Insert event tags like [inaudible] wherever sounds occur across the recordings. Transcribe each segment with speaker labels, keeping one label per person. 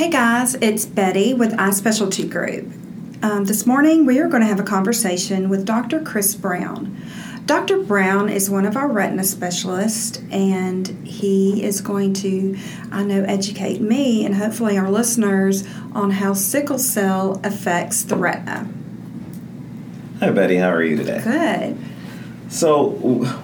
Speaker 1: Hey guys, it's Betty with Eye Specialty Group. Um, this morning we are going to have a conversation with Dr. Chris Brown. Dr. Brown is one of our retina specialists, and he is going to, I know, educate me and hopefully our listeners on how sickle cell affects the retina.
Speaker 2: Hi, Betty. How are you today?
Speaker 1: Good.
Speaker 2: So,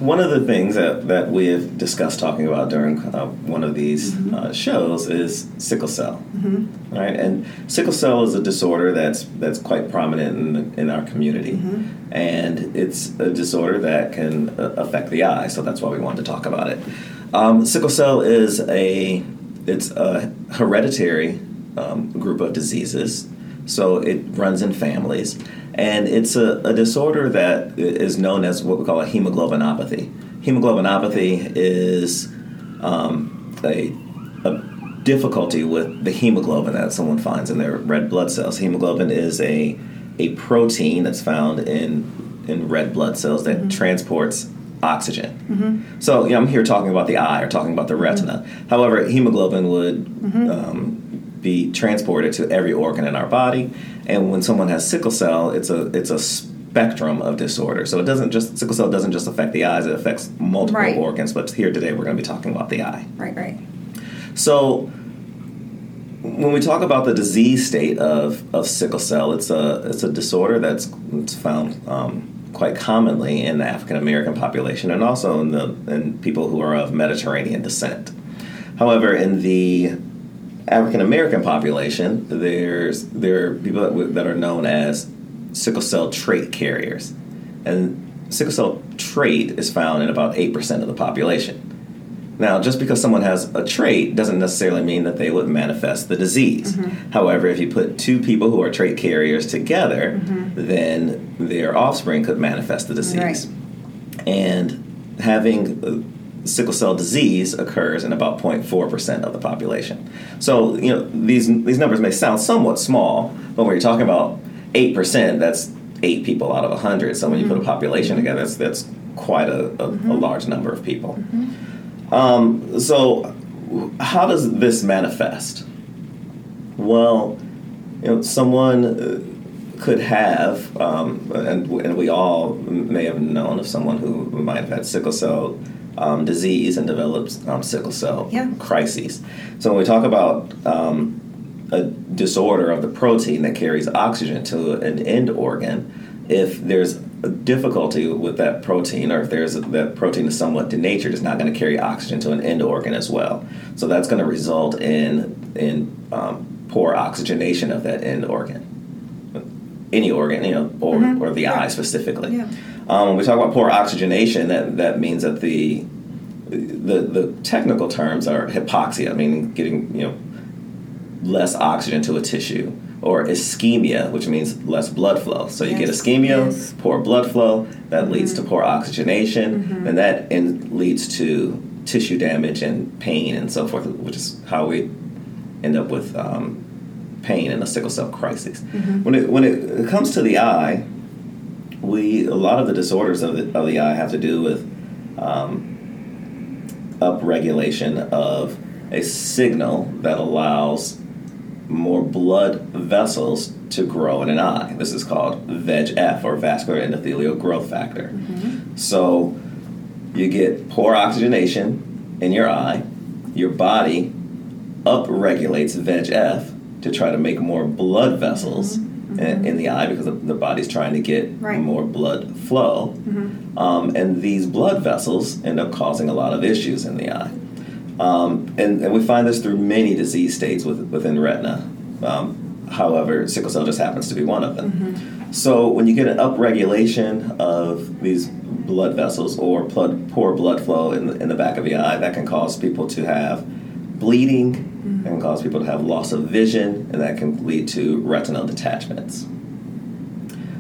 Speaker 2: one of the things that, that we have discussed talking about during uh, one of these mm-hmm. uh, shows is sickle cell, mm-hmm. right? And sickle cell is a disorder that's that's quite prominent in, in our community, mm-hmm. and it's a disorder that can uh, affect the eye. So that's why we wanted to talk about it. Um, sickle cell is a it's a hereditary um, group of diseases, so it runs in families and it's a, a, disorder that is known as what we call a hemoglobinopathy. Hemoglobinopathy is um, a, a, difficulty with the hemoglobin that someone finds in their red blood cells. Hemoglobin is a, a protein that's found in, in red blood cells that mm-hmm. transports oxygen. Mm-hmm. So you know, I'm here talking about the eye or talking about the retina. Mm-hmm. However, hemoglobin would mm-hmm. um, be transported to every organ in our body. And when someone has sickle cell, it's a it's a spectrum of disorder. So it doesn't just sickle cell doesn't just affect the eyes; it affects multiple right. organs. But here today, we're going to be talking about the eye.
Speaker 1: Right, right.
Speaker 2: So when we talk about the disease state of, of sickle cell, it's a it's a disorder that's it's found um, quite commonly in the African American population and also in the in people who are of Mediterranean descent. However, in the African American population, there's there are people that, that are known as sickle cell trait carriers, and sickle cell trait is found in about eight percent of the population. Now, just because someone has a trait doesn't necessarily mean that they would manifest the disease. Mm-hmm. However, if you put two people who are trait carriers together, mm-hmm. then their offspring could manifest the disease. Right. And having uh, sickle cell disease occurs in about 0.4% of the population. So, you know, these these numbers may sound somewhat small, but when you're talking about 8%, that's 8 people out of 100. So when you put a mm-hmm. population together, that's that's quite a, a, mm-hmm. a large number of people. Mm-hmm. Um, so how does this manifest? Well, you know, someone uh, could have, um, and, and we all may have known of someone who might have had sickle cell um, disease and develops um, sickle cell yeah. crises. So when we talk about um, a disorder of the protein that carries oxygen to an end organ, if there's a difficulty with that protein, or if there's a, that protein is somewhat denatured, it's not going to carry oxygen to an end organ as well. So that's going to result in in um, poor oxygenation of that end organ any organ, you know, or, mm-hmm. or the yeah. eye specifically. Yeah. Um, when we talk about poor oxygenation, that, that means that the, the the technical terms are hypoxia, meaning getting you know less oxygen to a tissue, or ischemia, which means less blood flow. So you yes. get ischemia, yes. poor blood flow, that mm-hmm. leads to poor oxygenation, mm-hmm. and that in, leads to tissue damage and pain and so forth, which is how we end up with um, pain in a sickle cell crisis. Mm-hmm. When it when it comes to the eye, we a lot of the disorders of the, of the eye have to do with um, upregulation of a signal that allows more blood vessels to grow in an eye. This is called VEGF or vascular endothelial growth factor. Mm-hmm. So you get poor oxygenation in your eye, your body upregulates VEGF to try to make more blood vessels mm-hmm. In, in, the eye because the, the, body's trying to get right. more blood flow. Mm-hmm. Um, and these blood vessels end up causing a lot of issues in the eye. Um, and, and, we find this through many disease states with, within retina. Um, however, sickle cell just happens to be one of them. Mm-hmm. So when you get an upregulation of these blood vessels or blood, poor blood flow in the, in the back of the eye, that can cause people to have bleeding, mm-hmm. can cause people to have loss of vision, and that can lead to retinal detachments.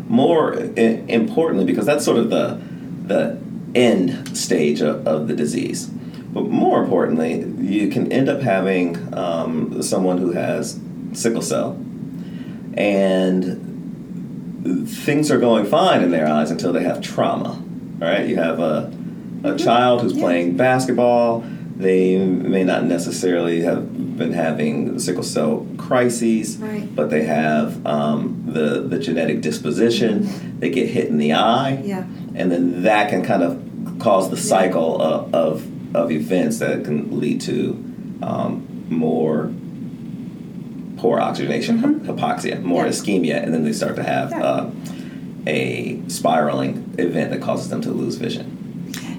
Speaker 2: More I- importantly, because that's sort of the the end stage of, of the disease. But more importantly, you can end up having um, someone who has sickle cell, and things are going fine in their eyes until they have trauma. All right, you have a, a mm-hmm. child who's yeah. playing basketball. They may not necessarily have been having sickle cell crises,
Speaker 1: Right.
Speaker 2: but they have um, the the genetic disposition. They get hit in the eye,
Speaker 1: Yeah.
Speaker 2: and then that can kind of cause the cycle of, of of events that can lead to um, more poor oxygenation, hypoxia, more
Speaker 1: Mm-hmm. Yeah.
Speaker 2: ischemia, and then they start to have
Speaker 1: Yeah.
Speaker 2: uh, a spiraling event that causes them to lose vision.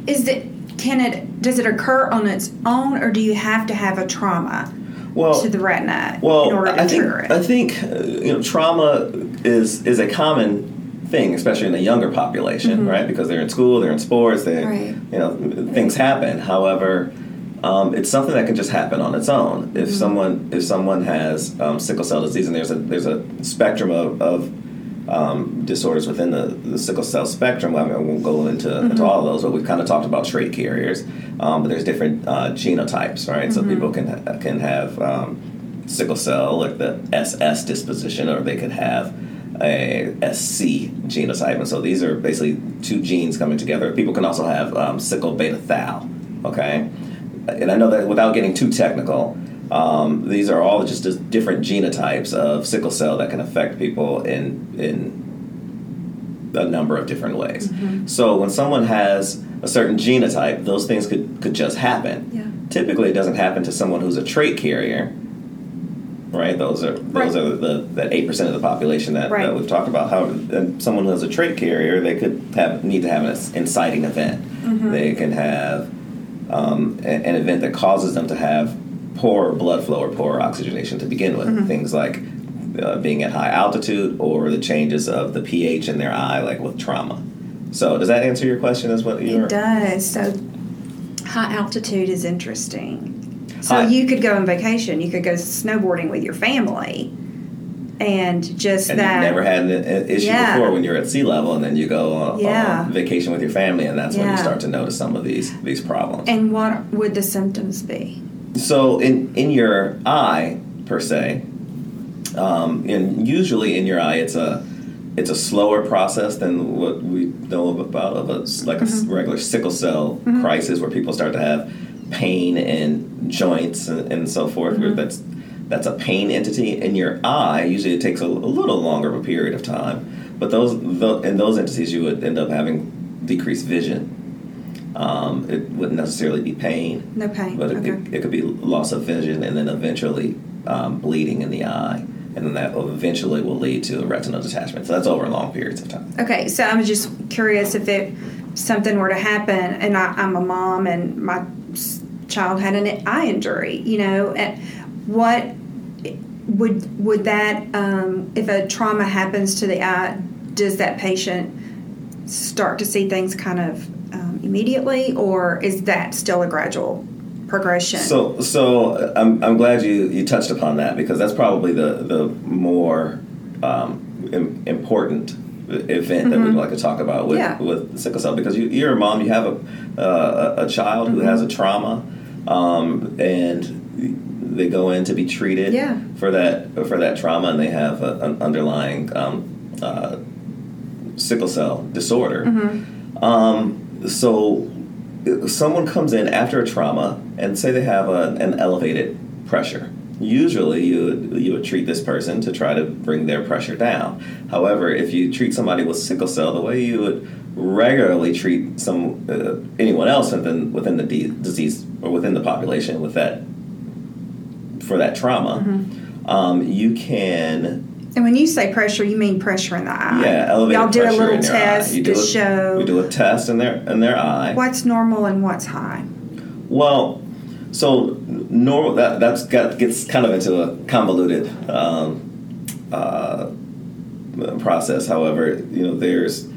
Speaker 1: Is it can it does it occur on its own or do you have to have a trauma
Speaker 2: Well,
Speaker 1: to the retina
Speaker 2: Well,
Speaker 1: in order to
Speaker 2: I think
Speaker 1: trigger it?
Speaker 2: I think uh, you know trauma is is a common thing, especially in the younger population, right? Because they're in school, they're in sports, they
Speaker 1: Mm-hmm. Right.
Speaker 2: you know things happen. However, um, it's something that can just happen on its own. If
Speaker 1: Mm-hmm.
Speaker 2: someone if someone has um, sickle cell disease, and there's a there's a spectrum of, of um, disorders within the, the sickle cell spectrum. I, mean, I won't go into,
Speaker 1: Mm-hmm.
Speaker 2: into all of those, but we've kind of talked about trait carriers. Um, but there's different uh, genotypes, right? So
Speaker 1: Mm-hmm.
Speaker 2: people can can have um, sickle cell, like the SS disposition, or they could have a SC genotype. And so these are basically two genes coming together. People can also have um, sickle beta thal, okay? And I know that without getting too technical, um, these are all just different genotypes of sickle cell that can affect people in in a number of different ways. So when someone has a certain genotype, those things could could just happen.
Speaker 1: Yeah.
Speaker 2: Typically, it doesn't happen to someone who's a trait carrier. Right, those are
Speaker 1: Right.
Speaker 2: those are the that eight percent of the population that,
Speaker 1: Right.
Speaker 2: that we've talked about. How and someone who has a trait carrier, they could have need to have an inciting event.
Speaker 1: Mm-hmm.
Speaker 2: They can have um, an event that causes them to have poor blood flow or poor oxygenation to begin with.
Speaker 1: Mm-hmm.
Speaker 2: Things like uh, being at high altitude or the changes of the pH in their eye, like with trauma. So, does that answer your question? Is what you're
Speaker 1: It does. So high altitude is interesting. So
Speaker 2: High-
Speaker 1: you could go on vacation. You could go snowboarding with your family, and just
Speaker 2: and
Speaker 1: that.
Speaker 2: you've never had an, issue
Speaker 1: Yeah.
Speaker 2: before when you're at sea level, and then you go on,
Speaker 1: Yeah.
Speaker 2: on vacation with your family, and that's when you start to notice some of these these problems.
Speaker 1: and what would the symptoms be?
Speaker 2: So in in your eye per se, um, and usually in your eye, it's a it's a slower process than what we know about of a like a s- mm-hmm. regular sickle cell mm-hmm. crisis, where people start to have pain in joints and, and so forth. Where mm-hmm. that's that's a pain entity in your eye. Usually, it takes a, a little longer of a period of time, but those tho- in those entities, you would end up having decreased vision. Um, it wouldn't necessarily be pain.
Speaker 1: No pain.
Speaker 2: But it,
Speaker 1: okay.
Speaker 2: it, it could be loss of vision and then eventually um, bleeding in the eye. And then that eventually will lead to a retinal detachment. So that's over long periods of time.
Speaker 1: Okay, so I'm just curious if it something were to happen, and I, I'm a mom, and my child had an eye injury. You know, and what would would that um, if a trauma happens to the eye, does that patient start to see things kind of immediately, or is that still a gradual progression?
Speaker 2: So, so uh, I'm, I'm glad you, you touched upon that because that's probably the, the more um, im- important event that we'd like to talk about with,
Speaker 1: Mm-hmm. Yeah.
Speaker 2: with sickle cell because you, you're a mom, you have a, uh, a child who has a
Speaker 1: Mm-hmm.
Speaker 2: trauma, um, and they go in to be treated
Speaker 1: Yeah.
Speaker 2: for that for that trauma, and they have a, an underlying um, uh, sickle cell disorder.
Speaker 1: Mm-hmm.
Speaker 2: Um, so someone comes in after a trauma and say they have a, an elevated pressure. Usually, you would, you would treat this person to try to bring their pressure down. However, if you treat somebody with sickle cell the way you would regularly treat some uh, anyone else within within the de- disease or within the population with that for that trauma,
Speaker 1: Mm-hmm.
Speaker 2: um, you can
Speaker 1: and when you say pressure, you mean pressure in the eye.
Speaker 2: yeah elevate
Speaker 1: Y'all do a little
Speaker 2: in their eye.
Speaker 1: test
Speaker 2: You do
Speaker 1: to
Speaker 2: a-
Speaker 1: show
Speaker 2: we do a test in their in their eye.
Speaker 1: what's normal and what's high.
Speaker 2: Well, so normal that that's got gets kind of into a convoluted um, uh, process. However, you know there's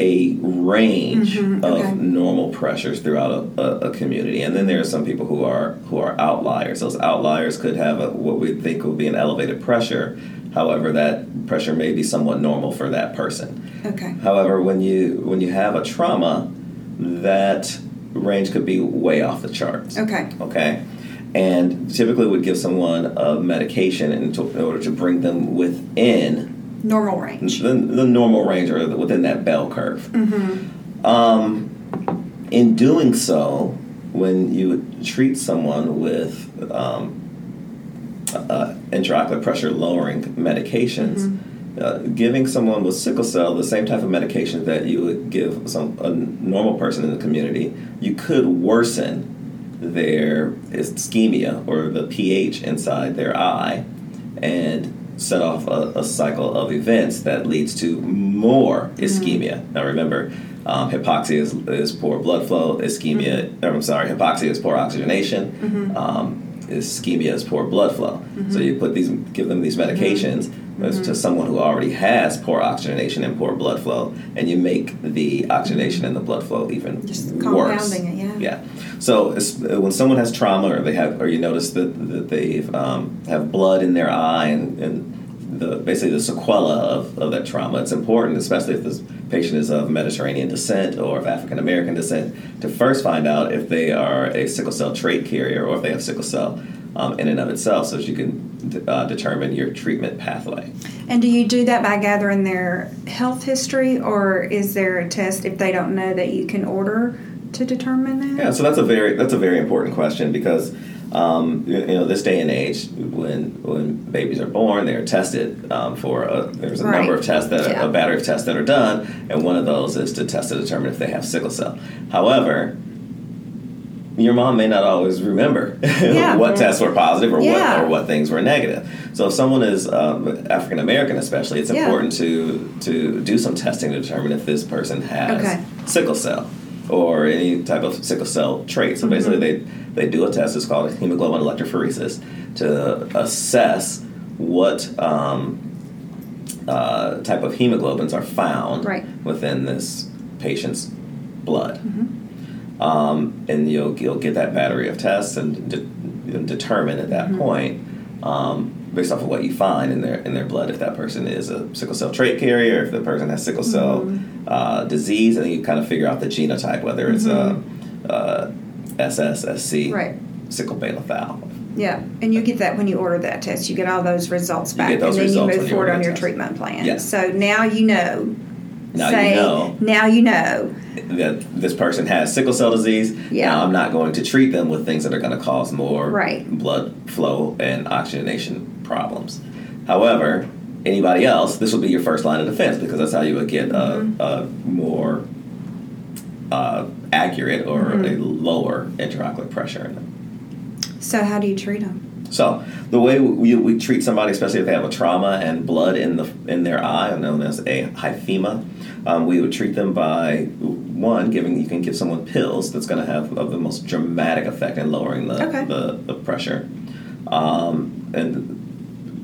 Speaker 2: a range
Speaker 1: Mhm,
Speaker 2: of
Speaker 1: okay.
Speaker 2: normal pressures throughout a, a, a community, and then there are some people who are who are outliers. Those outliers could have a, what we think would be an elevated pressure. However, that pressure may be somewhat normal for that person.
Speaker 1: Okay.
Speaker 2: However, when you when you have a trauma, that range could be way off the charts.
Speaker 1: Okay.
Speaker 2: Okay. And typically would give someone a medication in, to, in order to bring them within
Speaker 1: Normal range.
Speaker 2: the, the normal range or within that bell curve.
Speaker 1: Mm-hmm.
Speaker 2: Um, in doing so, when you would treat someone with um, uh, intraocular pressure lowering medications.
Speaker 1: Mm-hmm.
Speaker 2: Uh, giving someone with sickle cell the same type of medication that you would give some a normal person in the community, you could worsen their ischemia or the pH inside their eye, and set off a, a cycle of events that leads to more ischemia. Now remember, um, hypoxia is, is poor blood flow. Ischemia, or I'm sorry, hypoxia is poor oxygenation. Um, ischemia is poor blood flow. So mm-hmm. you put these, give them these mm-hmm. medications uh, mm-hmm. to someone who already has poor oxygenation and poor blood flow, and you make the oxygenation and the blood flow even
Speaker 1: Just
Speaker 2: worse.
Speaker 1: compounding it, yeah.
Speaker 2: Yeah. So uh, when someone has trauma, or they have, or you notice that, that they um, have blood in their eye, and, and the basically the sequela of, of that trauma, it's important, especially if this patient is of Mediterranean descent or of African American descent, to first find out if they are a sickle cell trait carrier or if they have sickle cell um, in and of itself, so that you can uh, determine your treatment pathway.
Speaker 1: And do you do that by gathering their health history, or is there a test if they don't know that you can order to determine that?
Speaker 2: Yeah, so that's a very that's a very important question because um, you, know this day and age when when babies are born they're tested um, for a, there's a
Speaker 1: Right.
Speaker 2: number of tests that
Speaker 1: Yeah.
Speaker 2: a battery of tests that are done and one of those is to test to determine if they have sickle cell. However, your mom may not always remember [laughs]
Speaker 1: Yeah.
Speaker 2: what tests were positive or
Speaker 1: Yeah.
Speaker 2: what or what things were negative. So if someone is um, African American, especially, it's
Speaker 1: Yeah.
Speaker 2: important to to do some testing to determine if this person has
Speaker 1: Okay.
Speaker 2: sickle cell or any type of sickle cell trait. So basically, they they do a test. It's called hemoglobin electrophoresis to assess what. Um, uh, type of hemoglobins are found
Speaker 1: Right.
Speaker 2: within this patient's blood. Um, and you'll, you'll get that battery of tests and de- and determine at that point, um, based off of what you find in their in their blood, if that person is a sickle cell trait carrier, if the person has sickle cell uh, disease, and then you kind of figure out the genotype, whether it's uh, uh, SS, SC,
Speaker 1: Right.
Speaker 2: sickle beta thal.
Speaker 1: Yeah, and you get that when you order that test. You get all those results back,
Speaker 2: those
Speaker 1: and then you move forward
Speaker 2: order
Speaker 1: on your
Speaker 2: test.
Speaker 1: treatment plan.
Speaker 2: Yes.
Speaker 1: So now you know.
Speaker 2: Now
Speaker 1: say,
Speaker 2: you know
Speaker 1: Now you know.
Speaker 2: that this person has sickle cell disease.
Speaker 1: Yeah.
Speaker 2: Now I'm not going to treat them with things that are going to cause more
Speaker 1: Right.
Speaker 2: blood flow and oxygenation problems. However, anybody else, this would be your first line of defense because that's how you would get a,
Speaker 1: Mm-hmm.
Speaker 2: a more uh, accurate or
Speaker 1: Mm-hmm.
Speaker 2: a lower intraocular pressure.
Speaker 1: So how do you treat them?
Speaker 2: So the way we, we treat somebody, especially if they have a trauma and blood in the in their eye, known as a hyphema, um, we would treat them by one giving you can give someone pills that's going to have the most dramatic effect in lowering the
Speaker 1: Okay.
Speaker 2: the, the pressure, um, and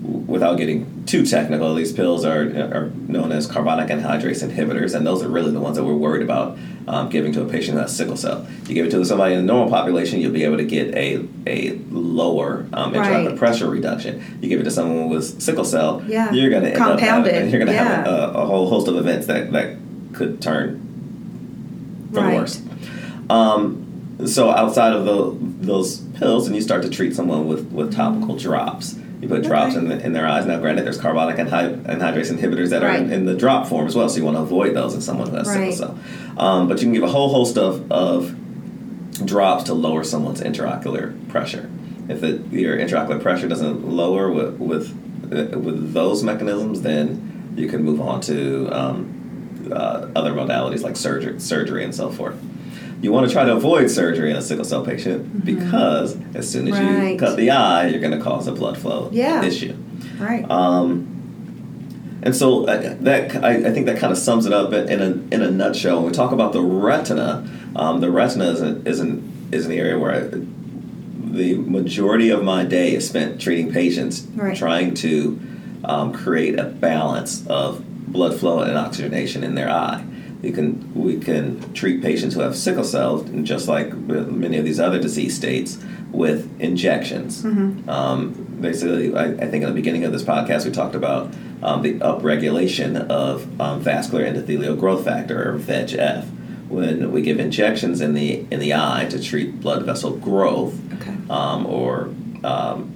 Speaker 2: without getting too technical, these pills are are known as carbonic anhydrase inhibitors, and those are really the ones that we're worried about um, giving to a patient who has sickle cell. You give it to somebody in the normal population, you'll be able to get a a lower um, intraocular
Speaker 1: Right.
Speaker 2: pressure reduction. You give it to someone with sickle cell,
Speaker 1: Yeah.
Speaker 2: you're going to end up
Speaker 1: Compounded,
Speaker 2: having, you're going to have a, a whole host of events that that could turn for
Speaker 1: Right.
Speaker 2: the worse. Um, so outside of the, those pills, and you start to treat someone with, with topical drops. You put drops in, the, in their eyes. Now, granted, there's carbonic anhy- anhydrase inhibitors that are in, in the drop form as well, so you want to avoid those in someone who has
Speaker 1: Right.
Speaker 2: sickle cell. Um, but you can give a whole host of, of drops to lower someone's intraocular pressure. If the, your intraocular pressure doesn't lower with with, uh, with those mechanisms, then you can move on to um, uh, other modalities like surgery, surgery and so forth. You want to try to avoid surgery in a sickle cell patient because as soon as you
Speaker 1: Mm-hmm.
Speaker 2: Cut the eye, you're going to cause a blood flow
Speaker 1: Yeah.
Speaker 2: issue.
Speaker 1: Right.
Speaker 2: Um, and so uh, that I, I think that kind of sums it up in, a in a nutshell. When we talk about the retina, um, the retina is an, is an is an area where I, the majority of my day is spent treating patients,
Speaker 1: Right.
Speaker 2: trying to um, create a balance of blood flow and oxygenation in their eye. You can we can treat patients who have sickle cell, and just like many of these other disease states, with injections.
Speaker 1: Mm-hmm.
Speaker 2: Um, basically, I, I think in the beginning of this podcast we talked about um, the upregulation of um, vascular endothelial growth factor or VEGF. When we give injections in the in the eye to treat blood vessel growth,
Speaker 1: Okay.
Speaker 2: um, or um,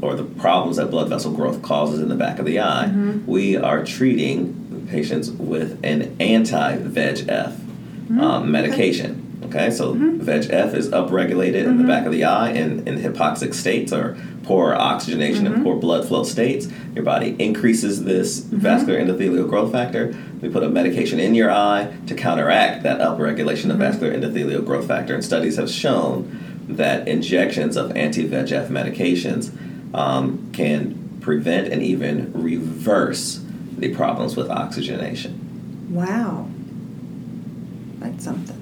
Speaker 2: or the problems that blood vessel growth causes in the back of the eye,
Speaker 1: Mm-hmm.
Speaker 2: we are treating patients with an anti VEGF mm-hmm. um, medication. Okay, so mm-hmm. VEGF is upregulated in the back mm-hmm. of the eye in, in hypoxic states or poor oxygenation and poor blood flow states. Your body increases this vascular endothelial growth factor. We put a medication in your eye to counteract that upregulation of vascular endothelial growth factor. And studies have shown that injections of anti VEGF medications um, can prevent and even reverse the problems with oxygenation.
Speaker 1: Wow. That's something.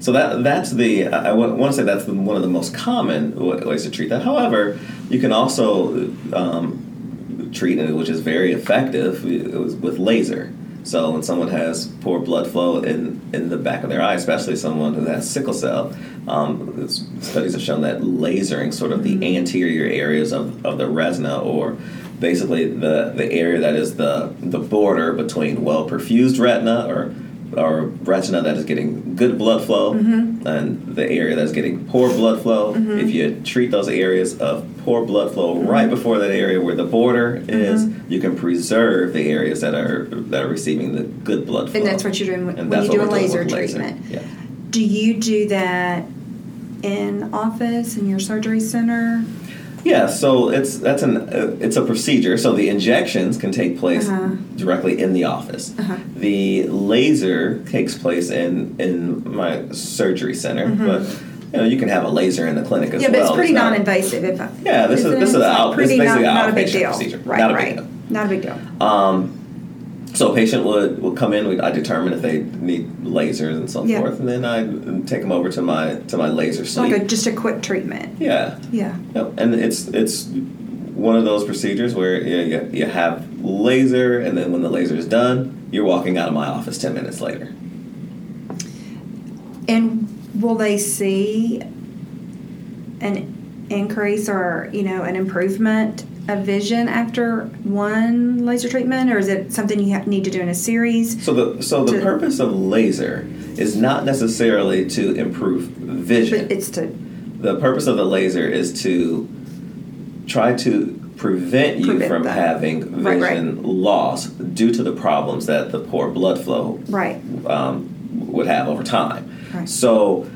Speaker 2: So that that's the I want to say that's the, one of the most common ways to treat that. However, you can also um, treat it, which is very effective, with laser. So when someone has poor blood flow in, in the back of their eye, especially someone who has sickle cell, um, studies have shown that lasering sort of the anterior areas of, of the retina or basically the, the area that is the, the border between well perfused retina or or retina that is getting good blood flow mm-hmm. and the area that's getting poor blood flow. Mm-hmm. If you treat those areas of poor blood flow mm-hmm. right before that area where the border is, you can preserve the areas that are that are receiving the good blood flow.
Speaker 1: And that's what you're doing when, when you do a laser
Speaker 2: with laser.
Speaker 1: treatment.
Speaker 2: Yeah.
Speaker 1: Do you do that in office in your surgery center?
Speaker 2: Yeah, so it's that's an uh, it's a procedure. So the injections can take place
Speaker 1: Uh-huh.
Speaker 2: directly in the office.
Speaker 1: Uh-huh.
Speaker 2: The laser takes place in in my surgery center, but you know you can have a laser in the clinic as
Speaker 1: Mm-hmm. yeah, but it's pretty
Speaker 2: not-
Speaker 1: non-invasive. If I,
Speaker 2: Yeah, this is- this is
Speaker 1: It's
Speaker 2: out- this is basically
Speaker 1: not,
Speaker 2: an
Speaker 1: not a big
Speaker 2: outpatient
Speaker 1: deal.
Speaker 2: procedure.
Speaker 1: Right,
Speaker 2: Not a big
Speaker 1: right.
Speaker 2: deal.
Speaker 1: Not a big deal.
Speaker 2: Um, so a patient would, would come in. We, I determine if they need lasers and so
Speaker 1: Yeah.
Speaker 2: forth, and then I take them over to my to my laser suite.
Speaker 1: like a, just a quick treatment.
Speaker 2: yeah,
Speaker 1: Yeah.
Speaker 2: Yep, and it's it's one of those procedures where you, you, you have laser, and then when the laser is done, you're walking out of my office ten minutes later.
Speaker 1: And will they see an increase or you know an improvement of vision after one laser treatment, or is it something you have, need to do in a series?
Speaker 2: So the so the
Speaker 1: To-
Speaker 2: purpose of laser is not necessarily to improve vision.
Speaker 1: But it's to
Speaker 2: the purpose of the laser is to try to prevent you
Speaker 1: Prevent
Speaker 2: from
Speaker 1: that.
Speaker 2: having
Speaker 1: Right, right.
Speaker 2: vision loss due to the problems that the poor blood flow
Speaker 1: right.
Speaker 2: um, would have over time.
Speaker 1: Right.
Speaker 2: So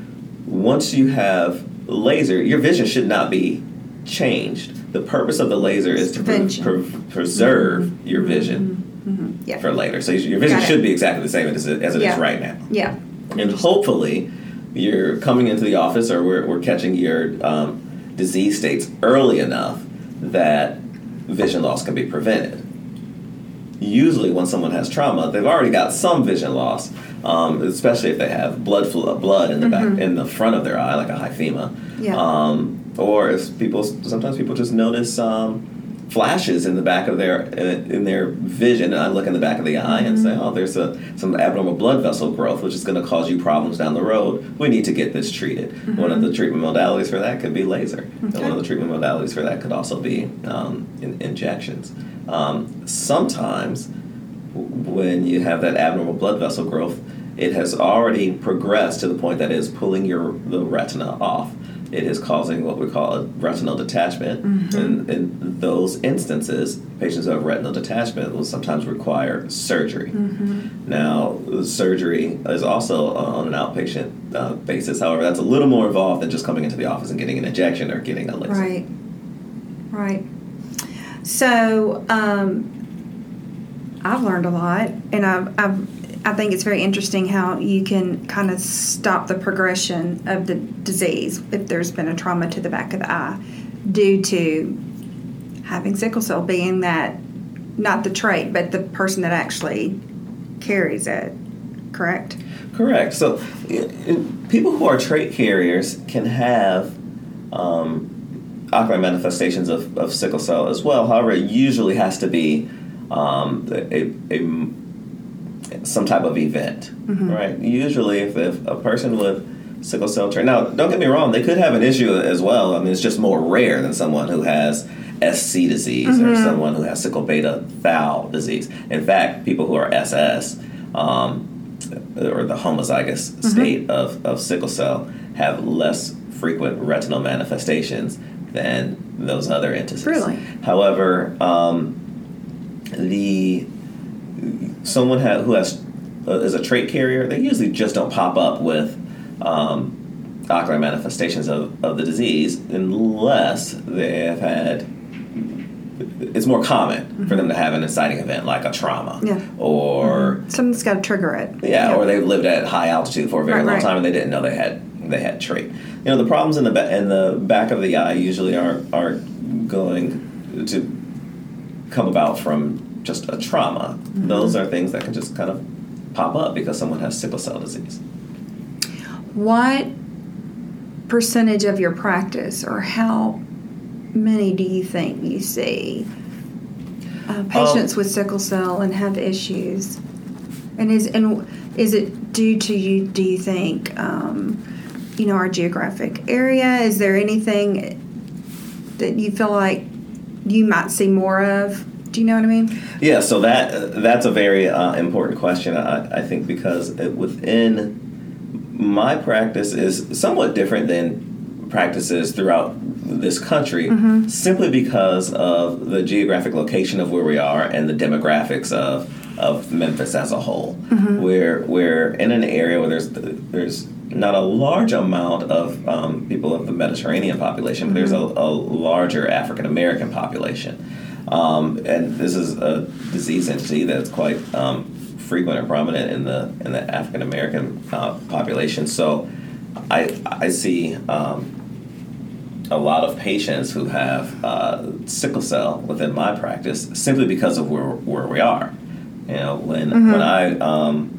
Speaker 2: once you have laser, your vision should not be changed. The purpose of the laser is to pre- pre- preserve your vision
Speaker 1: Mm-hmm. Yeah.
Speaker 2: for later. So your vision should be exactly the same as it, as it is
Speaker 1: Yeah.
Speaker 2: right now.
Speaker 1: Yeah.
Speaker 2: And hopefully, you're coming into the office or we're, we're catching your um, disease states early enough that vision loss can be prevented. Usually, when someone has trauma, they've already got some vision loss, um, especially if they have blood flow, blood in the back, in the front of their eye, like a hyphema.
Speaker 1: Mm-hmm. Yeah.
Speaker 2: Um, or if people, sometimes people just notice um, flashes in the back of their in, their vision. And I look in the back of the eye and
Speaker 1: Mm-hmm.
Speaker 2: say, "Oh, there's a some abnormal blood vessel growth, which is going to cause you problems down the road. We need to get this treated." One of the treatment modalities for that could be laser. And
Speaker 1: Mm-hmm.
Speaker 2: One of the treatment modalities for that could also be um, in, injections. Um, sometimes, when you have that abnormal blood vessel growth, it has already progressed to the point that it is pulling your the retina off. It is causing what we call a retinal detachment. And in those instances, patients who have retinal detachment will sometimes require surgery. Now, surgery is also on an outpatient uh, basis. However, that's a little more involved than just coming into the office and getting an injection or getting a laser.
Speaker 1: Right. Right. So, um, I've learned a lot, and I've, I've, I think it's very interesting how you can kind of stop the progression of the disease if there's been a trauma to the back of the eye due to having sickle cell being that not the trait, but the person that actually carries it. Correct?
Speaker 2: Correct. So, people who are trait carriers can have um, ocular manifestations of, of sickle cell as well. However, it usually has to be um, a, a, some type of event, right? Usually, if, if a person with sickle cell trait, now don't get me wrong, they could have an issue as well. I mean, it's just more rare than someone who has SC disease or someone who has sickle beta thal disease. In fact, people who are SS. Um, or the homozygous state of, of sickle cell have less frequent retinal manifestations than those other entities.
Speaker 1: Really?
Speaker 2: However, um, the someone ha- who has uh, is a trait carrier, they usually just don't pop up with um, ocular manifestations of, of the disease unless they have had it's more common mm-hmm. for them to have an inciting event like a trauma
Speaker 1: yeah.
Speaker 2: or
Speaker 1: mm-hmm. something's got to trigger it
Speaker 2: yeah, yeah, or they've lived at high altitude for a very right, long right. time and they didn't know they had they had trait you know the problems in the ba- in the back of the eye usually aren't aren't going to come about from just a trauma mm-hmm. those are things that can just kind of pop up because someone has sickle cell disease
Speaker 1: what percentage of your practice or how many do you think you see uh, patients um, with sickle cell and have issues? And is and is it due to you? Do you think um, you know our geographic area? Is there anything that you feel like you might see more of? Do you know what I mean?
Speaker 2: Yeah. So that that's a very uh, important question. I, I think because within my practice is somewhat different than practices throughout this country mm-hmm. simply because of the geographic location of where we are and the demographics of of Memphis as a whole. Mm-hmm. We're we're in an area where there's there's not a large amount of um, people of the Mediterranean population, but there's a, mm-hmm. a larger African American population. Um, and this is a disease entity that's quite um, frequent and prominent in the in the African American uh, population. So, I I see um, a lot of patients who have uh, sickle cell within my practice simply because of where, where we are. You know, when mm-hmm. when I um,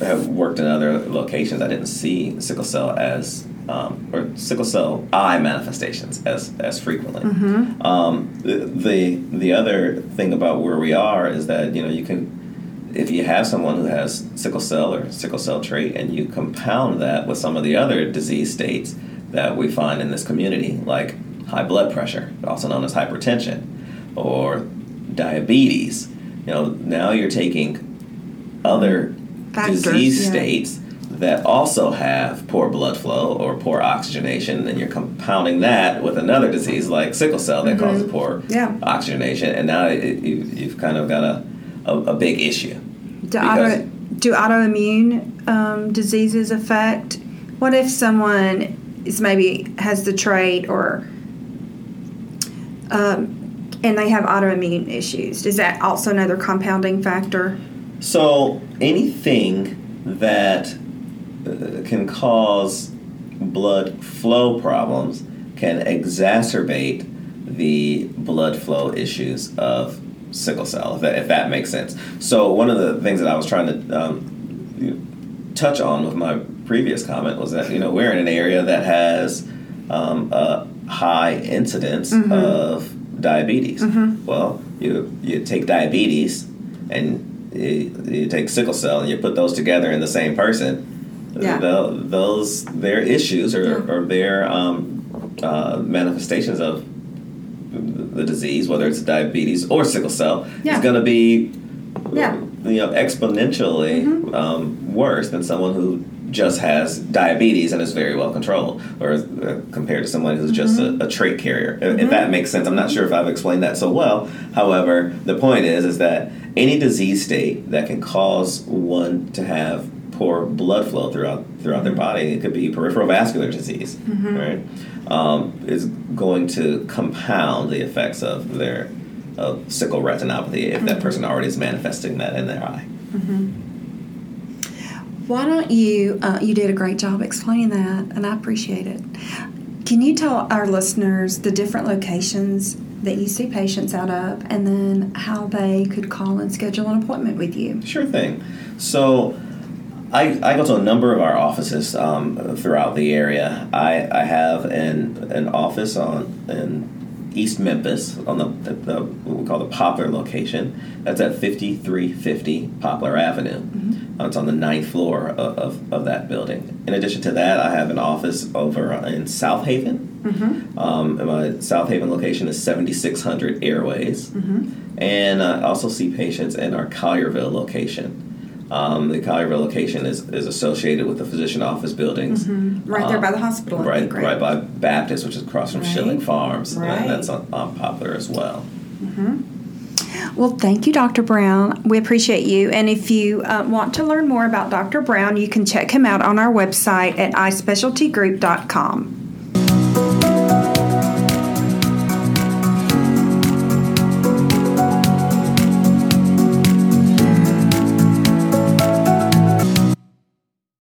Speaker 2: have worked in other locations, I didn't see sickle cell as um, or sickle cell eye manifestations as as frequently. Mm-hmm. Um, the, the the other thing about where we are is that you know you can if you have someone who has sickle cell or sickle cell trait and you compound that with some of the other disease states that we find in this community, like high blood pressure, also known as hypertension, or diabetes. You know, now you're taking other Factors, disease yeah. states that also have poor blood flow or poor oxygenation, and you're compounding that with another disease like sickle cell that mm-hmm. causes poor
Speaker 1: yeah.
Speaker 2: oxygenation, and now it, you, have kind of got a, a, a big issue.
Speaker 1: Do, auto, do autoimmune um, diseases affect? What if someone is maybe has the trait or um, and they have autoimmune issues. Is that also another compounding factor?
Speaker 2: So anything that can cause blood flow problems can exacerbate the blood flow issues of sickle cell, if that, if that makes sense. So one of the things that I was trying to um, touch on with my previous comment was that you know we're in an area that has um, a high incidence mm-hmm. of diabetes. Mm-hmm. Well, you you take diabetes and you, you, take sickle cell and you put those together in the same person.
Speaker 1: Yeah.
Speaker 2: The, those their issues or, yeah. or their um, uh, manifestations of the disease, whether it's diabetes or sickle cell, yeah. is going to be
Speaker 1: yeah.
Speaker 2: you know exponentially mm-hmm. um, worse than someone who just has diabetes and is very well controlled, or uh, compared to someone who's just mm-hmm. a, a, trait carrier. Mm-hmm. If that makes sense, I'm not sure if I've explained that so well. However, the point is, is that any disease state that can cause one to have poor blood flow throughout throughout their body, it could be peripheral vascular disease, mm-hmm. right? Um, is going to compound the effects of their of sickle retinopathy if that mm-hmm. person already is manifesting that in their eye.
Speaker 1: Mm-hmm. Why don't you? Uh, you did a great job explaining that, and I appreciate it. Can you tell our listeners the different locations that you see patients out of, and then how they could call and schedule an appointment with you?
Speaker 2: Sure thing. So. I, I go to a number of our offices um, throughout the area. I, I have an, an office on in East Memphis on the, the, what we call the Poplar location. That's at 5350 Poplar Avenue. Mm-hmm. Uh, it's on the ninth floor of, of, of, that building. In addition to that, I have an office over in Southaven. Mm-hmm. Um, my Southaven location is 7600 Airways. Mm-hmm. And I also see patients in our Collierville location. Um, the Collierville location is, is associated with the physician office buildings.
Speaker 1: Mm-hmm. Right there um, by the hospital.
Speaker 2: Right, think, right, right? by Baptist, which is across from right. Schilling Farms.
Speaker 1: Right.
Speaker 2: And that's on, on Poplar as well.
Speaker 1: Mm-hmm. Well, thank you, Dr. Brown. We appreciate you. And if you uh, want to learn more about Dr. Brown, you can check him out on our website at ispecialtygroup.com.